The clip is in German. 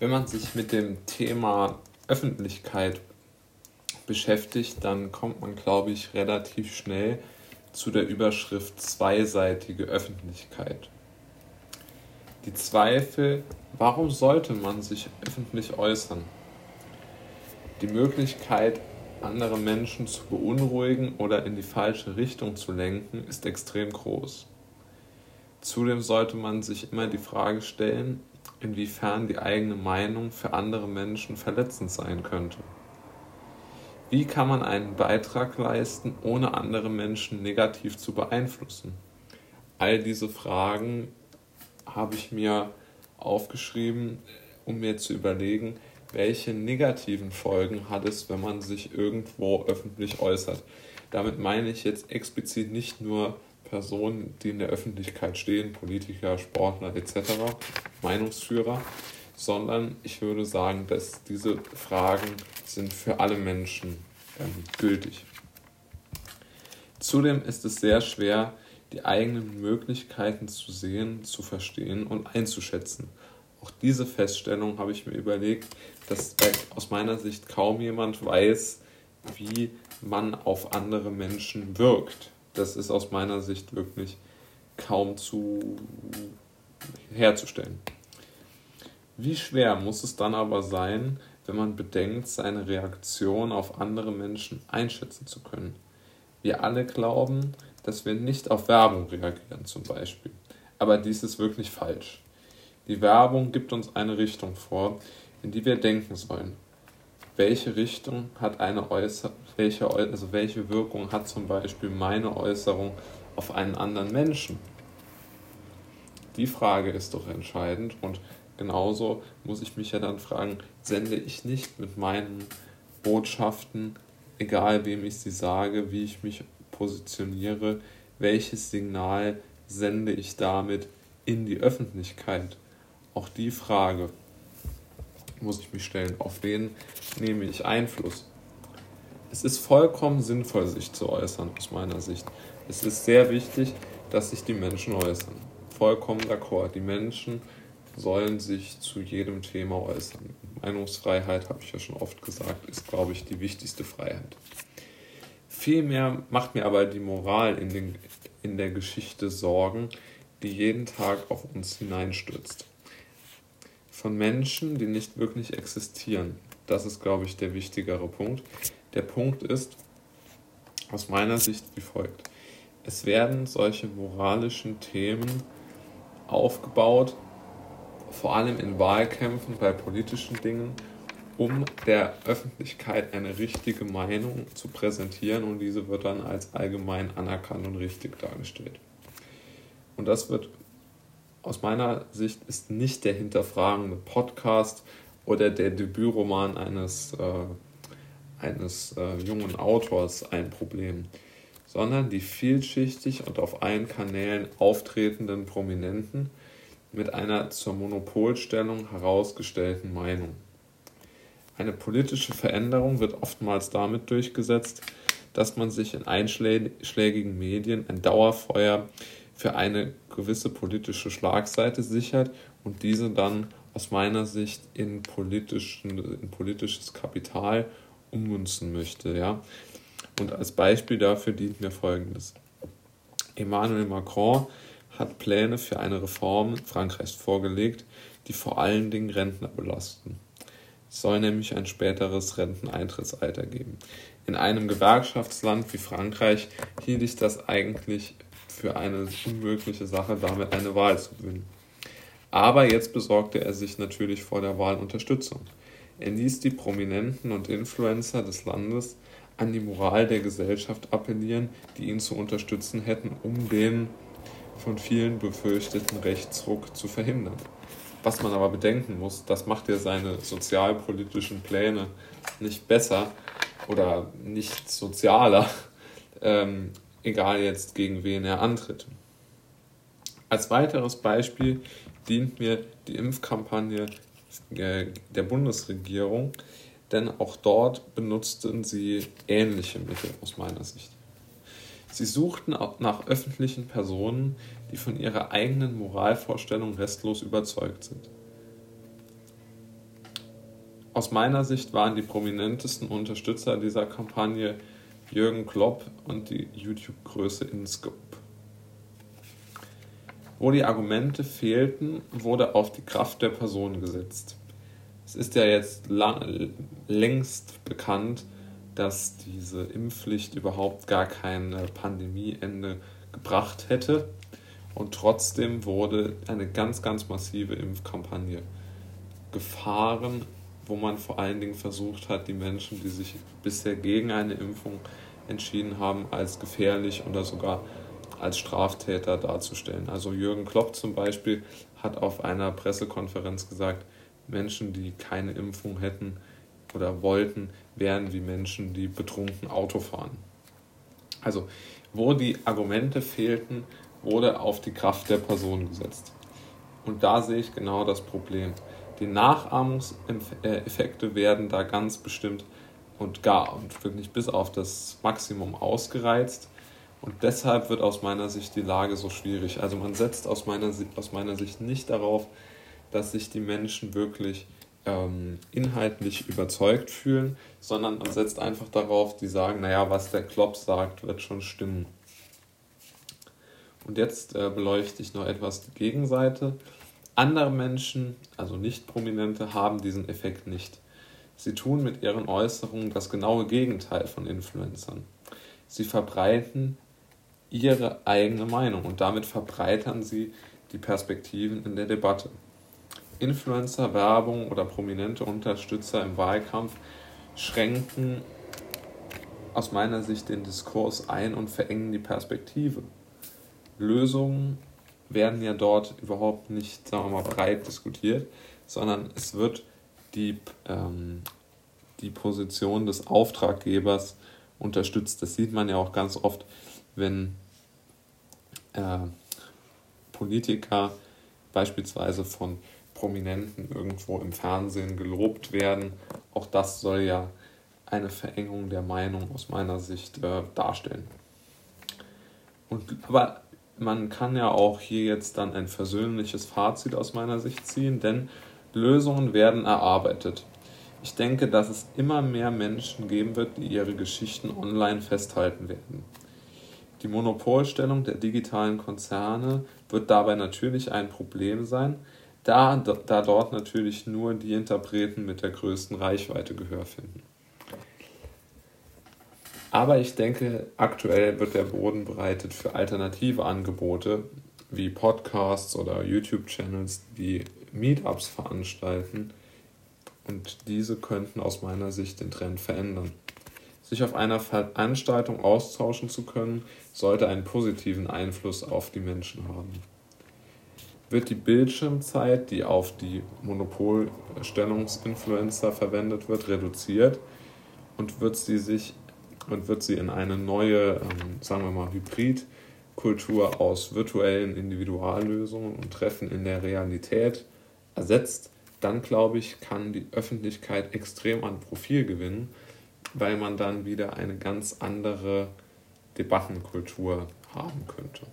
Wenn man sich mit dem Thema Öffentlichkeit beschäftigt, dann kommt man, glaube ich, relativ schnell zu der Überschrift zweiseitige Öffentlichkeit. Die Zweifel, warum sollte man sich öffentlich äußern? Die Möglichkeit, andere Menschen zu beunruhigen oder in die falsche Richtung zu lenken, ist extrem groß. Zudem sollte man sich immer die Frage stellen, inwiefern die eigene Meinung für andere Menschen verletzend sein könnte. Wie kann man einen Beitrag leisten, ohne andere Menschen negativ zu beeinflussen? All diese Fragen habe ich mir aufgeschrieben, um mir zu überlegen, welche negativen Folgen hat es, wenn man sich irgendwo öffentlich äußert. Damit meine ich jetzt explizit nicht nur Personen, die in der Öffentlichkeit stehen, Politiker, Sportler etc., Meinungsführer, sondern ich würde sagen, dass diese Fragen sind für alle Menschen ähm, gültig. Zudem ist es sehr schwer, die eigenen Möglichkeiten zu sehen, zu verstehen und einzuschätzen. Auch diese Feststellung habe ich mir überlegt, dass aus meiner Sicht kaum jemand weiß, wie man auf andere Menschen wirkt das ist aus meiner Sicht wirklich kaum zu herzustellen. Wie schwer muss es dann aber sein, wenn man bedenkt, seine Reaktion auf andere Menschen einschätzen zu können? Wir alle glauben, dass wir nicht auf Werbung reagieren zum Beispiel. Aber dies ist wirklich falsch. Die Werbung gibt uns eine Richtung vor, in die wir denken sollen welche Richtung hat eine Äußerung, welche, also welche Wirkung hat zum Beispiel meine Äußerung auf einen anderen Menschen? Die Frage ist doch entscheidend und genauso muss ich mich ja dann fragen, sende ich nicht mit meinen Botschaften, egal wem ich sie sage, wie ich mich positioniere, welches Signal sende ich damit in die Öffentlichkeit? Auch die Frage muss ich mich stellen, auf wen nehme ich Einfluss. Es ist vollkommen sinnvoll, sich zu äußern, aus meiner Sicht. Es ist sehr wichtig, dass sich die Menschen äußern. Vollkommen d'accord. Die Menschen sollen sich zu jedem Thema äußern. Meinungsfreiheit, habe ich ja schon oft gesagt, ist, glaube ich, die wichtigste Freiheit. Vielmehr macht mir aber die Moral in, den, in der Geschichte Sorgen, die jeden Tag auf uns hineinstürzt von Menschen, die nicht wirklich existieren. Das ist, glaube ich, der wichtigere Punkt. Der Punkt ist aus meiner Sicht wie folgt. Es werden solche moralischen Themen aufgebaut, vor allem in Wahlkämpfen bei politischen Dingen, um der Öffentlichkeit eine richtige Meinung zu präsentieren und diese wird dann als allgemein anerkannt und richtig dargestellt. Und das wird aus meiner Sicht ist nicht der hinterfragende Podcast oder der Debütroman eines, äh, eines äh, jungen Autors ein Problem, sondern die vielschichtig und auf allen Kanälen auftretenden Prominenten mit einer zur Monopolstellung herausgestellten Meinung. Eine politische Veränderung wird oftmals damit durchgesetzt, dass man sich in einschlägigen Medien ein Dauerfeuer für eine gewisse politische Schlagseite sichert und diese dann aus meiner Sicht in, politischen, in politisches Kapital ummünzen möchte. Ja? Und als Beispiel dafür dient mir Folgendes. Emmanuel Macron hat Pläne für eine Reform Frankreichs vorgelegt, die vor allen Dingen Rentner belasten. Es soll nämlich ein späteres Renteneintrittsalter geben. In einem Gewerkschaftsland wie Frankreich hielt ich das eigentlich für eine unmögliche Sache, damit eine Wahl zu gewinnen. Aber jetzt besorgte er sich natürlich vor der Wahl Unterstützung. Er ließ die Prominenten und Influencer des Landes an die Moral der Gesellschaft appellieren, die ihn zu unterstützen hätten, um den von vielen befürchteten Rechtsruck zu verhindern. Was man aber bedenken muss, das macht ja seine sozialpolitischen Pläne nicht besser oder nicht sozialer, ähm, egal jetzt gegen wen er antritt. Als weiteres Beispiel dient mir die Impfkampagne äh, der Bundesregierung, denn auch dort benutzten sie ähnliche Mittel aus meiner Sicht. Sie suchten nach öffentlichen Personen, die von ihrer eigenen Moralvorstellung restlos überzeugt sind. aus meiner Sicht waren die prominentesten Unterstützer dieser Kampagne Jürgen Klopp und die YouTube-Größe InScope. Wo die Argumente fehlten, wurde auf die Kraft der Person gesetzt. Es ist ja jetzt lang, längst bekannt, dass diese Impfpflicht überhaupt gar kein Pandemieende gebracht hätte. Und trotzdem wurde eine ganz, ganz massive Impfkampagne gefahren, wo man vor allen Dingen versucht hat, die Menschen, die sich bisher gegen eine Impfung entschieden haben, als gefährlich oder sogar als Straftäter darzustellen. Also Jürgen Klopp zum Beispiel hat auf einer Pressekonferenz gesagt, Menschen, die keine Impfung hätten oder wollten, wären wie Menschen, die betrunken Auto fahren. Also wo die Argumente fehlten, wurde auf die Kraft der Person gesetzt. Und da sehe ich genau das Problem. Die Nachahmungseffekte werden da ganz bestimmt und gar und wirklich bis auf das Maximum ausgereizt. Und deshalb wird aus meiner Sicht die Lage so schwierig. Also man setzt aus meiner, aus meiner Sicht nicht darauf, dass sich die Menschen wirklich ähm, inhaltlich überzeugt fühlen, sondern man setzt einfach darauf, die sagen, naja, was der Klopp sagt, wird schon stimmen. Und jetzt äh, beleuchte ich noch etwas die Gegenseite. Andere Menschen, also nicht Prominente, haben diesen Effekt nicht. Sie tun mit ihren Äußerungen das genaue Gegenteil von Influencern. Sie verbreiten ihre eigene Meinung und damit verbreitern sie die Perspektiven in der Debatte. Influencer, Werbung oder prominente Unterstützer im Wahlkampf schränken aus meiner Sicht den Diskurs ein und verengen die Perspektive. Lösungen werden ja dort überhaupt nicht, sagen wir mal, breit diskutiert, sondern es wird die, ähm, die Position des Auftraggebers unterstützt. Das sieht man ja auch ganz oft, wenn äh, Politiker beispielsweise von Prominenten irgendwo im Fernsehen gelobt werden. Auch das soll ja eine Verengung der Meinung aus meiner Sicht äh, darstellen. Und, aber man kann ja auch hier jetzt dann ein versöhnliches Fazit aus meiner Sicht ziehen, denn Lösungen werden erarbeitet. Ich denke, dass es immer mehr Menschen geben wird, die ihre Geschichten online festhalten werden. Die Monopolstellung der digitalen Konzerne wird dabei natürlich ein Problem sein, da, da dort natürlich nur die Interpreten mit der größten Reichweite Gehör finden. Aber ich denke, aktuell wird der Boden bereitet für alternative Angebote wie Podcasts oder YouTube-Channels, die Meetups veranstalten. Und diese könnten aus meiner Sicht den Trend verändern. Sich auf einer Veranstaltung austauschen zu können, sollte einen positiven Einfluss auf die Menschen haben. Wird die Bildschirmzeit, die auf die Monopolstellungsinfluencer verwendet wird, reduziert und wird sie sich und wird sie in eine neue, ähm, sagen wir mal, Hybridkultur aus virtuellen Individuallösungen und Treffen in der Realität ersetzt, dann glaube ich, kann die Öffentlichkeit extrem an Profil gewinnen, weil man dann wieder eine ganz andere Debattenkultur haben könnte.